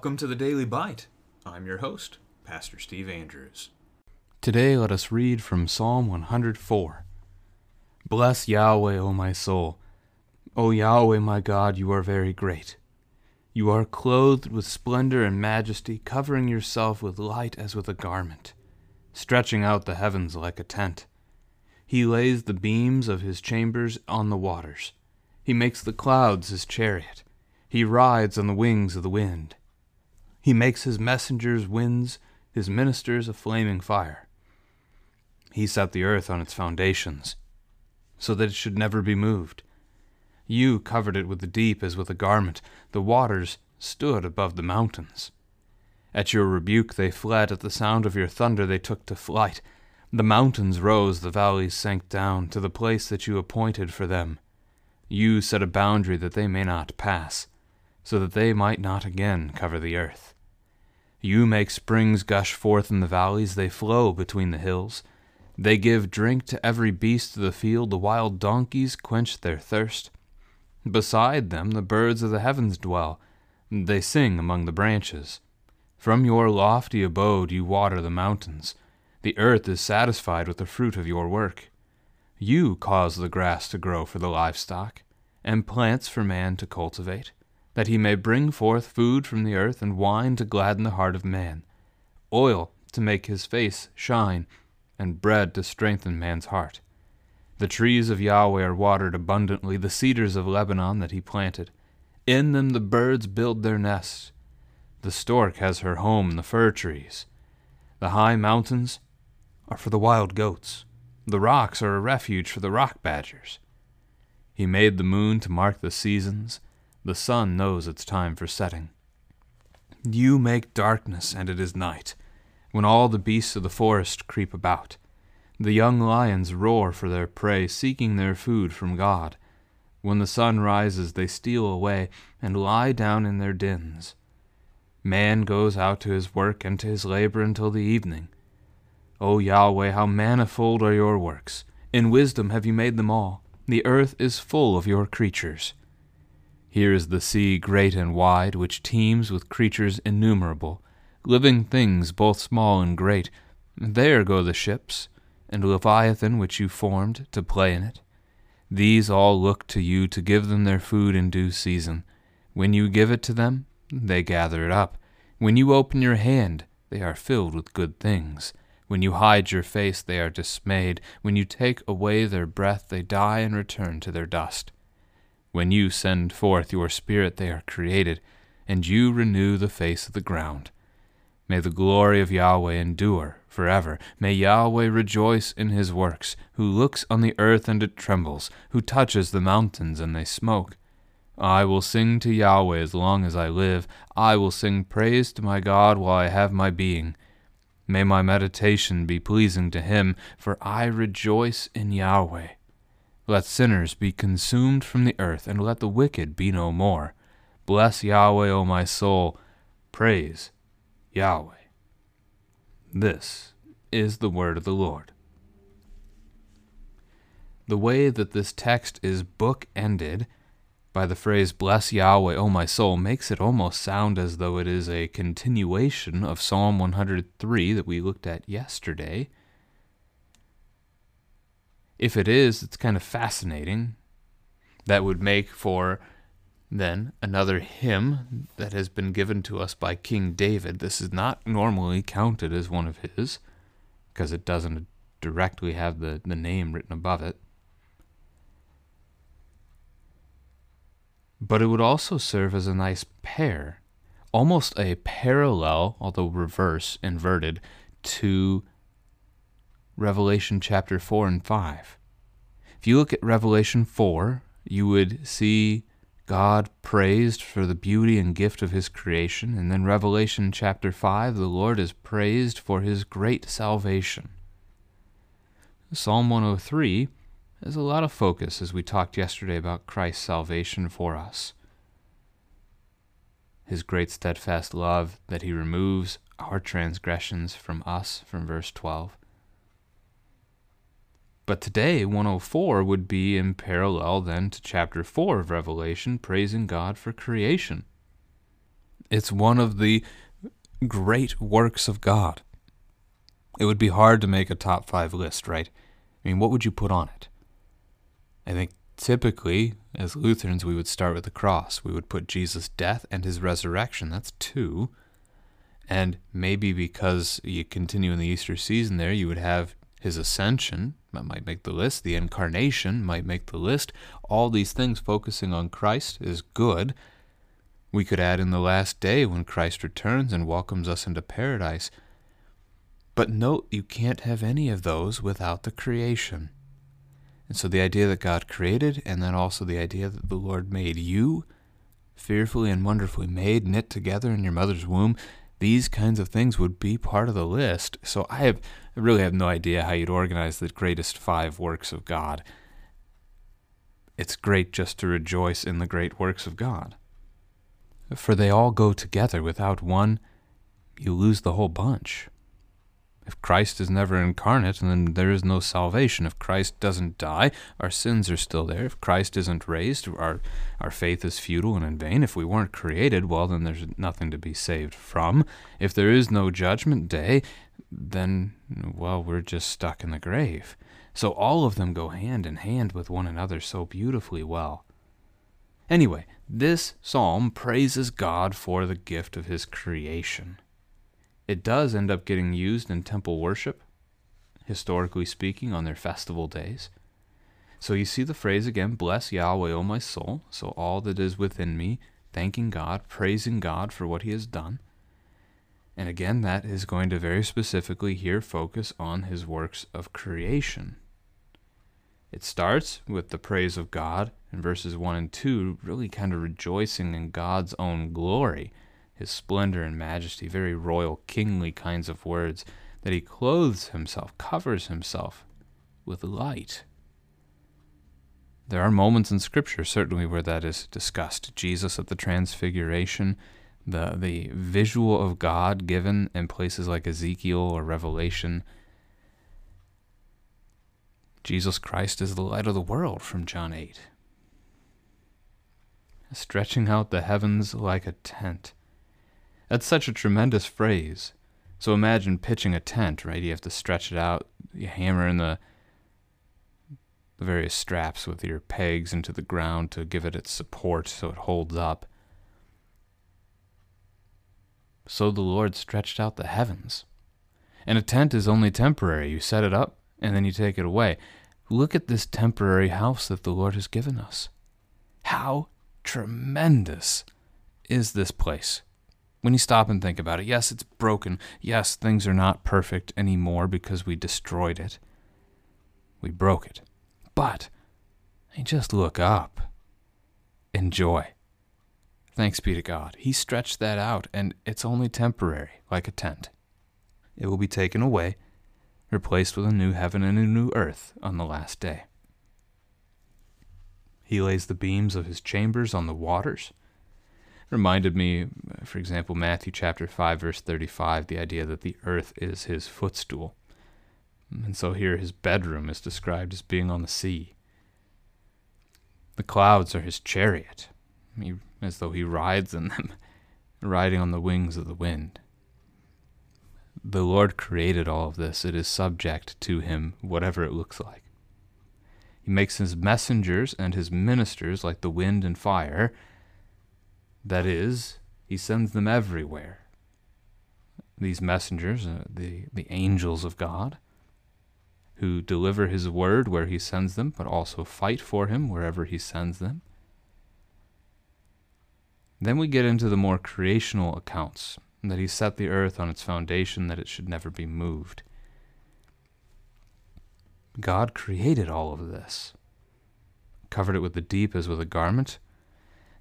Welcome to the Daily Bite. I'm your host, Pastor Steve Andrews. Today let us read from Psalm 104. Bless Yahweh, O my soul. O Yahweh, my God, you are very great. You are clothed with splendor and majesty, covering yourself with light as with a garment, stretching out the heavens like a tent. He lays the beams of his chambers on the waters. He makes the clouds his chariot. He rides on the wings of the wind. He makes his messengers winds, his ministers a flaming fire. He set the earth on its foundations, so that it should never be moved. You covered it with the deep as with a garment. The waters stood above the mountains. At your rebuke they fled, at the sound of your thunder they took to flight. The mountains rose, the valleys sank down, to the place that you appointed for them. You set a boundary that they may not pass so that they might not again cover the earth. You make springs gush forth in the valleys, they flow between the hills. They give drink to every beast of the field, the wild donkeys quench their thirst. Beside them the birds of the heavens dwell, they sing among the branches. From your lofty abode you water the mountains. The earth is satisfied with the fruit of your work. You cause the grass to grow for the livestock, and plants for man to cultivate that he may bring forth food from the earth and wine to gladden the heart of man, oil to make his face shine, and bread to strengthen man's heart. The trees of Yahweh are watered abundantly, the cedars of Lebanon that he planted. In them the birds build their nests. The stork has her home in the fir trees. The high mountains are for the wild goats. The rocks are a refuge for the rock badgers. He made the moon to mark the seasons the sun knows its time for setting. You make darkness, and it is night, when all the beasts of the forest creep about. The young lions roar for their prey, seeking their food from God. When the sun rises, they steal away and lie down in their dens. Man goes out to his work and to his labor until the evening. O Yahweh, how manifold are your works! In wisdom have you made them all. The earth is full of your creatures. Here is the sea great and wide, which teems with creatures innumerable, living things both small and great. There go the ships, and Leviathan which you formed to play in it. These all look to you to give them their food in due season. When you give it to them, they gather it up. When you open your hand, they are filled with good things. When you hide your face, they are dismayed. When you take away their breath, they die and return to their dust. When you send forth your Spirit, they are created, and you renew the face of the ground. May the glory of Yahweh endure forever. May Yahweh rejoice in his works, who looks on the earth and it trembles, who touches the mountains and they smoke. I will sing to Yahweh as long as I live. I will sing praise to my God while I have my being. May my meditation be pleasing to him, for I rejoice in Yahweh. Let sinners be consumed from the earth, and let the wicked be no more. Bless Yahweh, O my soul. Praise Yahweh. This is the word of the Lord. The way that this text is book ended by the phrase, Bless Yahweh, O my soul, makes it almost sound as though it is a continuation of Psalm 103 that we looked at yesterday. If it is, it's kind of fascinating. That would make for then another hymn that has been given to us by King David. This is not normally counted as one of his because it doesn't directly have the, the name written above it. But it would also serve as a nice pair, almost a parallel, although reverse, inverted, to Revelation chapter 4 and 5. If you look at Revelation 4, you would see God praised for the beauty and gift of his creation. And then Revelation chapter 5, the Lord is praised for his great salvation. Psalm 103 there's a lot of focus as we talked yesterday about Christ's salvation for us. His great steadfast love that he removes our transgressions from us, from verse 12. But today, 104 would be in parallel then to chapter 4 of Revelation, praising God for creation. It's one of the great works of God. It would be hard to make a top five list, right? I mean, what would you put on it? I think typically, as Lutherans, we would start with the cross. We would put Jesus' death and his resurrection. That's two. And maybe because you continue in the Easter season there, you would have his ascension, that might make the list. The incarnation might make the list. All these things focusing on Christ is good. We could add in the last day when Christ returns and welcomes us into paradise. But note, you can't have any of those without the creation. And so the idea that God created, and then also the idea that the Lord made you, fearfully and wonderfully made, knit together in your mother's womb, these kinds of things would be part of the list. So I have I really have no idea how you'd organize the greatest five works of God. It's great just to rejoice in the great works of God. For they all go together. Without one, you lose the whole bunch. If Christ is never incarnate, then there is no salvation. If Christ doesn't die, our sins are still there. If Christ isn't raised, our, our faith is futile and in vain. If we weren't created, well, then there's nothing to be saved from. If there is no judgment day, then, well, we're just stuck in the grave. So all of them go hand in hand with one another so beautifully well. Anyway, this psalm praises God for the gift of his creation. It does end up getting used in temple worship, historically speaking, on their festival days. So you see the phrase again, bless Yahweh, O my soul. So all that is within me, thanking God, praising God for what he has done. And again, that is going to very specifically here focus on his works of creation. It starts with the praise of God in verses 1 and 2, really kind of rejoicing in God's own glory, his splendor and majesty, very royal, kingly kinds of words, that he clothes himself, covers himself with light. There are moments in Scripture, certainly, where that is discussed. Jesus at the Transfiguration, the the visual of God given in places like Ezekiel or Revelation. Jesus Christ is the light of the world from John 8. Stretching out the heavens like a tent. That's such a tremendous phrase. So imagine pitching a tent, right? You have to stretch it out, you hammer in the the various straps with your pegs into the ground to give it its support so it holds up. So the Lord stretched out the heavens. And a tent is only temporary. You set it up and then you take it away. Look at this temporary house that the Lord has given us. How tremendous is this place? When you stop and think about it, yes, it's broken. Yes, things are not perfect anymore because we destroyed it. We broke it. But just look up. Enjoy. Thanks be to God. He stretched that out, and it's only temporary, like a tent. It will be taken away, replaced with a new heaven and a new earth on the last day. He lays the beams of his chambers on the waters. Reminded me, for example, Matthew chapter 5, verse 35, the idea that the earth is his footstool. And so here his bedroom is described as being on the sea. The clouds are his chariot. He as though he rides in them, riding on the wings of the wind. The Lord created all of this. It is subject to him, whatever it looks like. He makes his messengers and his ministers like the wind and fire. That is, he sends them everywhere. These messengers, uh, the, the angels of God, who deliver his word where he sends them, but also fight for him wherever he sends them. Then we get into the more creational accounts that he set the earth on its foundation, that it should never be moved. God created all of this, covered it with the deep as with a garment.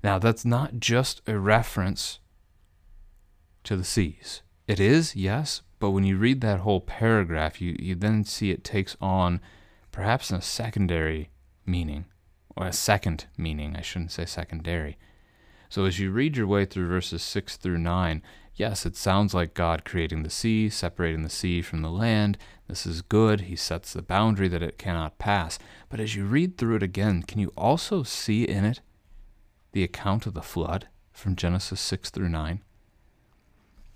Now, that's not just a reference to the seas. It is, yes, but when you read that whole paragraph, you, you then see it takes on perhaps a secondary meaning, or a second meaning. I shouldn't say secondary. So as you read your way through verses 6 through 9, yes, it sounds like God creating the sea, separating the sea from the land. This is good. He sets the boundary that it cannot pass. But as you read through it again, can you also see in it the account of the flood from Genesis 6 through 9?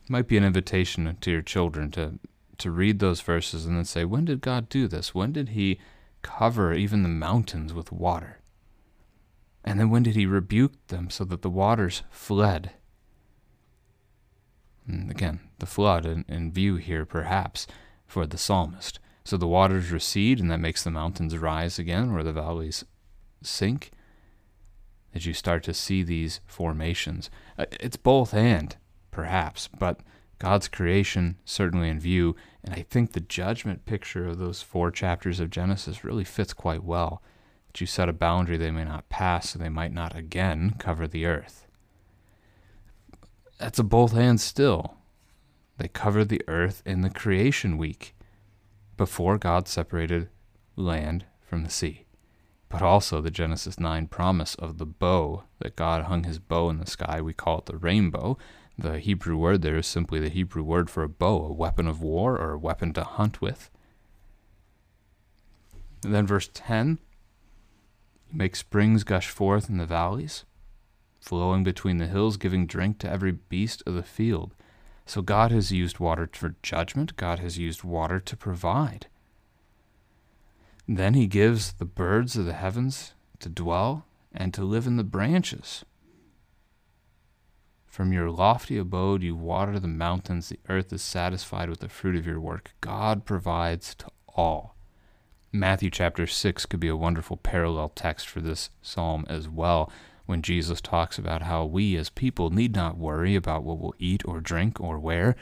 It might be an invitation to your children to, to read those verses and then say, when did God do this? When did He cover even the mountains with water? And then when did he rebuke them so that the waters fled? And again, the flood in, in view here, perhaps, for the psalmist. So the waters recede, and that makes the mountains rise again, or the valleys sink. As you start to see these formations, uh, it's both and, perhaps, but God's creation certainly in view, and I think the judgment picture of those four chapters of Genesis really fits quite well that you set a boundary they may not pass, so they might not again cover the earth. That's a both and still. They covered the earth in the creation week before God separated land from the sea. But also the Genesis 9 promise of the bow, that God hung his bow in the sky. We call it the rainbow. The Hebrew word there is simply the Hebrew word for a bow, a weapon of war or a weapon to hunt with. And then verse 10 make springs gush forth in the valleys, flowing between the hills, giving drink to every beast of the field. So God has used water for judgment, God has used water to provide. Then he gives the birds of the heavens to dwell and to live in the branches. From your lofty abode you water the mountains, the earth is satisfied with the fruit of your work. God provides to all. Matthew chapter 6 could be a wonderful parallel text for this psalm as well, when Jesus talks about how we as people need not worry about what we'll eat or drink or wear.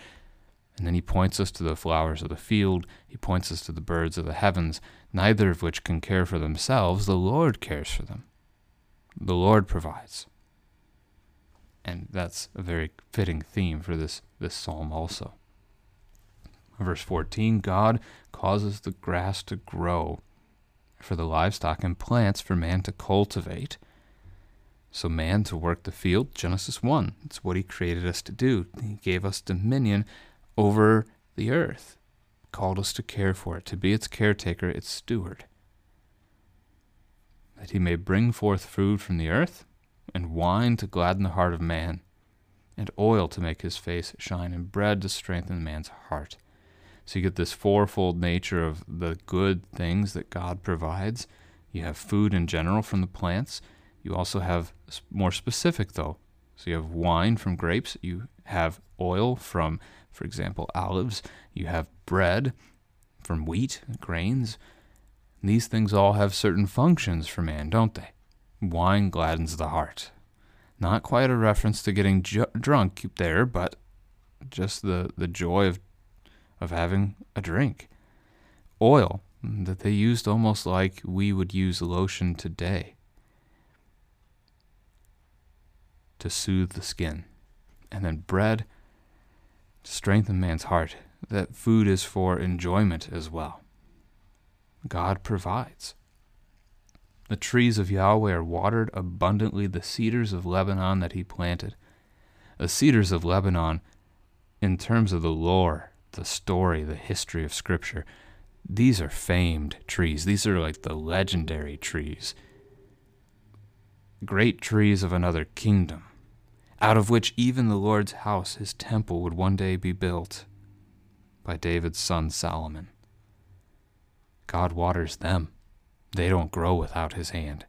And then he points us to the flowers of the field, he points us to the birds of the heavens, neither of which can care for themselves. The Lord cares for them. The Lord provides. And that's a very fitting theme for this, this psalm also. Verse 14 God causes the grass to grow for the livestock and plants for man to cultivate. So, man to work the field, Genesis 1. It's what he created us to do. He gave us dominion over the earth, called us to care for it, to be its caretaker, its steward. That he may bring forth food from the earth, and wine to gladden the heart of man, and oil to make his face shine, and bread to strengthen man's heart. So you get this fourfold nature of the good things that God provides. You have food in general from the plants. You also have more specific, though. So you have wine from grapes. You have oil from, for example, olives. You have bread from wheat, grains. These things all have certain functions for man, don't they? Wine gladdens the heart. Not quite a reference to getting ju- drunk there, but just the, the joy of of having a drink. Oil that they used almost like we would use lotion today to soothe the skin. And then bread strengthen man's heart. That food is for enjoyment as well. God provides. The trees of Yahweh are watered abundantly, the cedars of Lebanon that he planted. The cedars of Lebanon, in terms of the lore the story, the history of Scripture, these are famed trees. These are like the legendary trees. Great trees of another kingdom, out of which even the Lord's house, his temple, would one day be built by David's son Solomon. God waters them. They don't grow without his hand.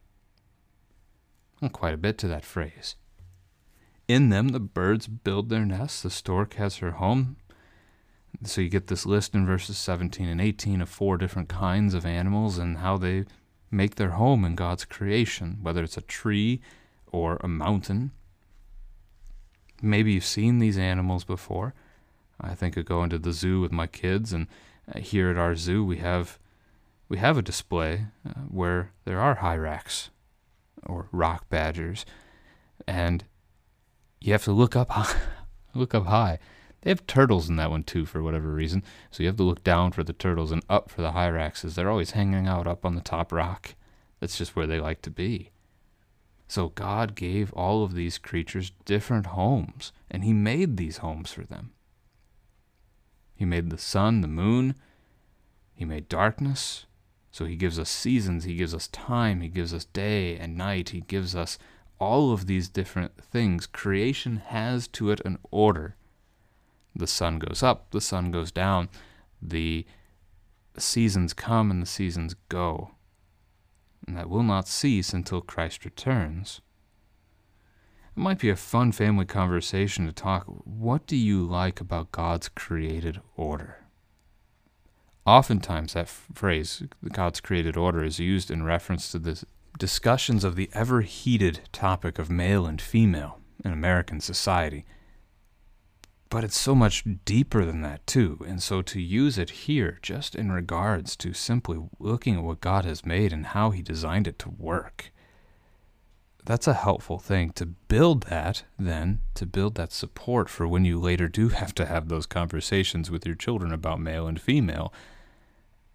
And quite a bit to that phrase. In them the birds build their nests, the stork has her home, so you get this list in verses 17 and 18 of four different kinds of animals and how they make their home in God's creation, whether it's a tree or a mountain. Maybe you've seen these animals before. I think of going to the zoo with my kids, and uh, here at our zoo we have we have a display uh, where there are hyrax or rock badgers, and you have to look up look up high they have turtles in that one too, for whatever reason. So you have to look down for the turtles and up for the hyraxes. They're always hanging out up on the top rock. That's just where they like to be. So God gave all of these creatures different homes, and He made these homes for them. He made the sun, the moon, He made darkness. So He gives us seasons, He gives us time, He gives us day and night, He gives us all of these different things. Creation has to it an order. The sun goes up, the sun goes down, the seasons come and the seasons go and that will not cease until Christ returns. It might be a fun family conversation to talk. What do you like about God's created order? Oftentimes, that phrase, God's created order, is used in reference to the discussions of the ever heated topic of male and female in American society but it's so much deeper than that too. And so to use it here just in regards to simply looking at what God has made and how he designed it to work. That's a helpful thing to build that then to build that support for when you later do have to have those conversations with your children about male and female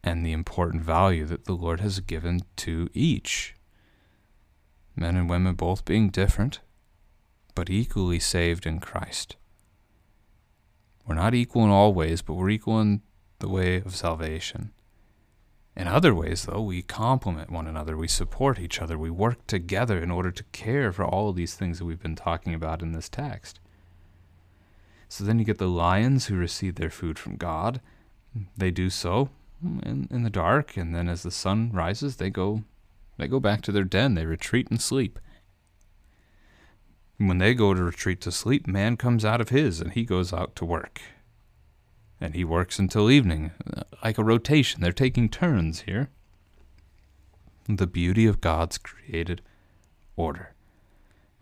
and the important value that the Lord has given to each. Men and women both being different, but equally saved in Christ. We're not equal in all ways, but we're equal in the way of salvation. In other ways, though, we complement one another, we support each other, we work together in order to care for all of these things that we've been talking about in this text. So then you get the lions who receive their food from God. They do so in, in the dark, and then as the sun rises, they go they go back to their den, they retreat and sleep. When they go to retreat to sleep, man comes out of his and he goes out to work. And he works until evening, like a rotation. They're taking turns here. The beauty of God's created order.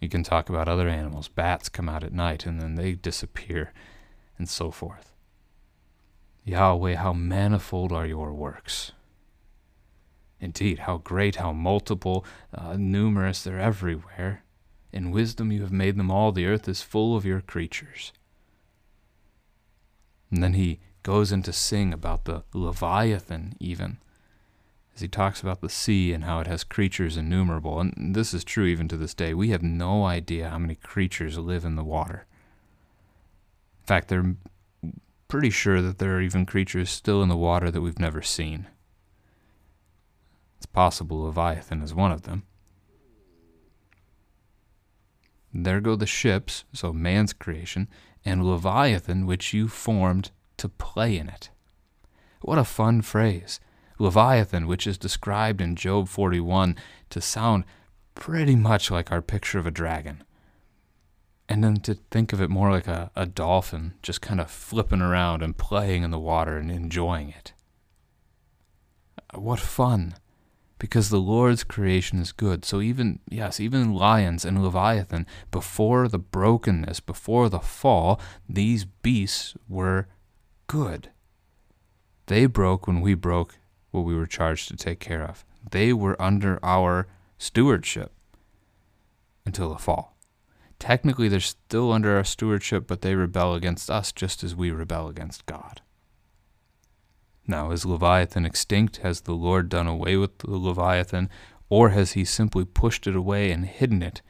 You can talk about other animals. Bats come out at night and then they disappear, and so forth. Yahweh, how manifold are your works. Indeed, how great, how multiple, uh, numerous, they're everywhere. In wisdom you have made them all. The earth is full of your creatures. And then he goes in to sing about the Leviathan, even, as he talks about the sea and how it has creatures innumerable. And this is true even to this day. We have no idea how many creatures live in the water. In fact, they're pretty sure that there are even creatures still in the water that we've never seen. It's possible Leviathan is one of them. There go the ships, so man's creation, and Leviathan, which you formed to play in it. What a fun phrase. Leviathan, which is described in Job 41 to sound pretty much like our picture of a dragon. And then to think of it more like a, a dolphin, just kind of flipping around and playing in the water and enjoying it. What fun! Because the Lord's creation is good. So even yes, even lions and leviathan before the brokenness, before the fall, these beasts were good. They broke when we broke what we were charged to take care of. They were under our stewardship until the fall. Technically, they're still under our stewardship, but they rebel against us just as we rebel against God. Now, is Leviathan extinct? Has the Lord done away with the Leviathan? Or has he simply pushed it away and hidden it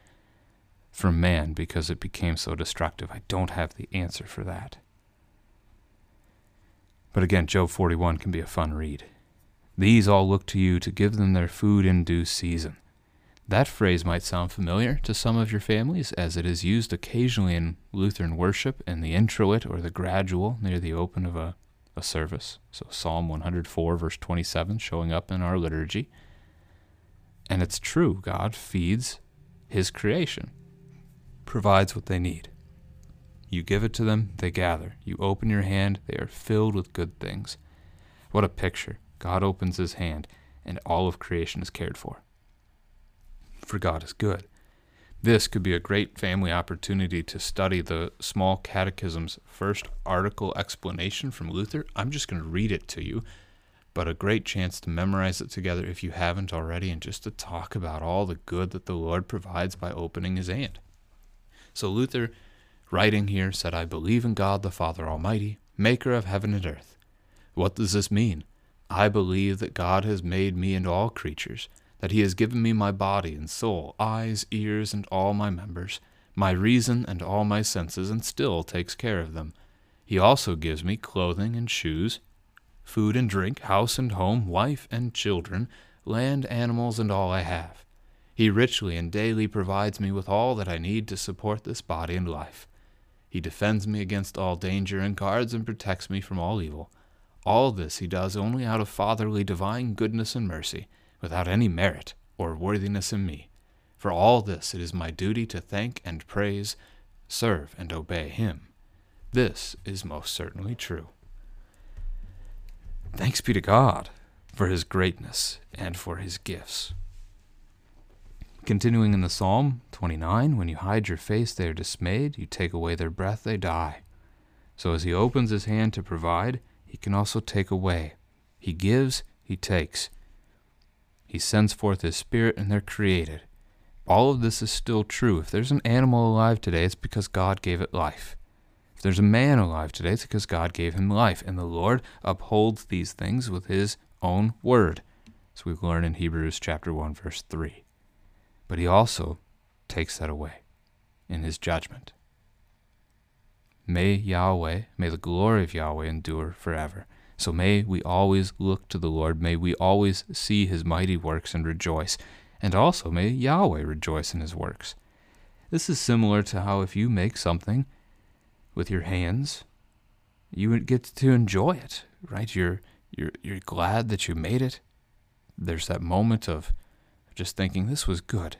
from man because it became so destructive? I don't have the answer for that. But again, Job 41 can be a fun read. These all look to you to give them their food in due season. That phrase might sound familiar to some of your families, as it is used occasionally in Lutheran worship in the introit or the gradual near the open of a a service. So Psalm 104, verse 27, showing up in our liturgy. And it's true, God feeds his creation, provides what they need. You give it to them, they gather. You open your hand, they are filled with good things. What a picture. God opens his hand, and all of creation is cared for. For God is good. This could be a great family opportunity to study the Small Catechism's first article explanation from Luther. I'm just going to read it to you, but a great chance to memorize it together if you haven't already, and just to talk about all the good that the Lord provides by opening his hand. So, Luther, writing here, said, I believe in God the Father Almighty, maker of heaven and earth. What does this mean? I believe that God has made me and all creatures that he has given me my body and soul, eyes, ears, and all my members, my reason and all my senses, and still takes care of them. He also gives me clothing and shoes, food and drink, house and home, wife and children, land, animals, and all I have. He richly and daily provides me with all that I need to support this body and life. He defends me against all danger and guards and protects me from all evil. All this he does only out of fatherly divine goodness and mercy, without any merit or worthiness in me. For all this it is my duty to thank and praise, serve and obey him. This is most certainly true. Thanks be to God for his greatness and for his gifts. Continuing in the Psalm 29, when you hide your face, they are dismayed. You take away their breath, they die. So as he opens his hand to provide, he can also take away. He gives, he takes. He sends forth his spirit, and they're created. All of this is still true. If there's an animal alive today, it's because God gave it life. If there's a man alive today, it's because God gave him life. And the Lord upholds these things with his own word. As we learn in Hebrews chapter 1, verse 3. But he also takes that away in his judgment. May Yahweh, may the glory of Yahweh endure forever. So may we always look to the Lord. May we always see his mighty works and rejoice. And also may Yahweh rejoice in his works. This is similar to how if you make something with your hands, you get to enjoy it, right? You're you're you're glad that you made it. There's that moment of just thinking this was good.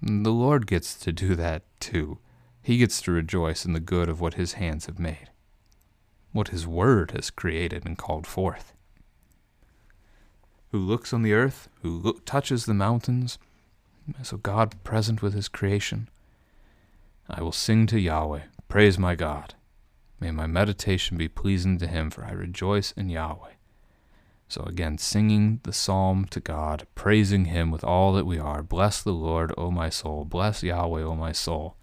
The Lord gets to do that too. He gets to rejoice in the good of what his hands have made, what his word has created and called forth. Who looks on the earth, who look, touches the mountains, so God present with his creation. I will sing to Yahweh, praise my God. May my meditation be pleasing to him, for I rejoice in Yahweh. So again, singing the psalm to God, praising him with all that we are. Bless the Lord, O my soul. Bless Yahweh, O my soul.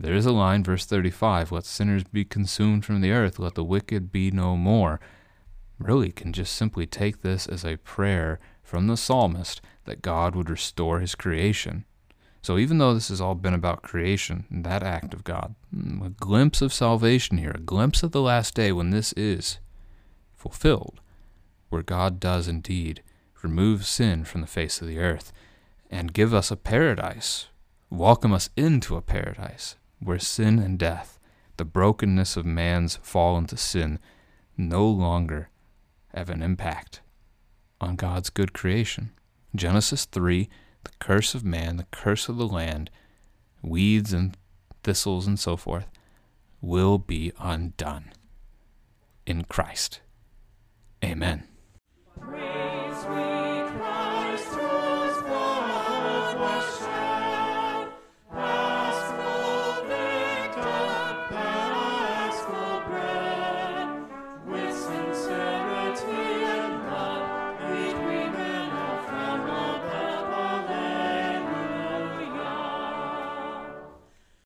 There is a line, verse 35 Let sinners be consumed from the earth, let the wicked be no more. Really can just simply take this as a prayer from the psalmist that God would restore his creation. So even though this has all been about creation, that act of God, mm, a glimpse of salvation here, a glimpse of the last day when this is fulfilled, where God does indeed remove sin from the face of the earth and give us a paradise, welcome us into a paradise where sin and death, the brokenness of man's fall into sin, no longer have an impact on God's good creation. Genesis 3 the curse of man, the curse of the land, weeds and thistles and so forth, will be undone in Christ. Amen. Praise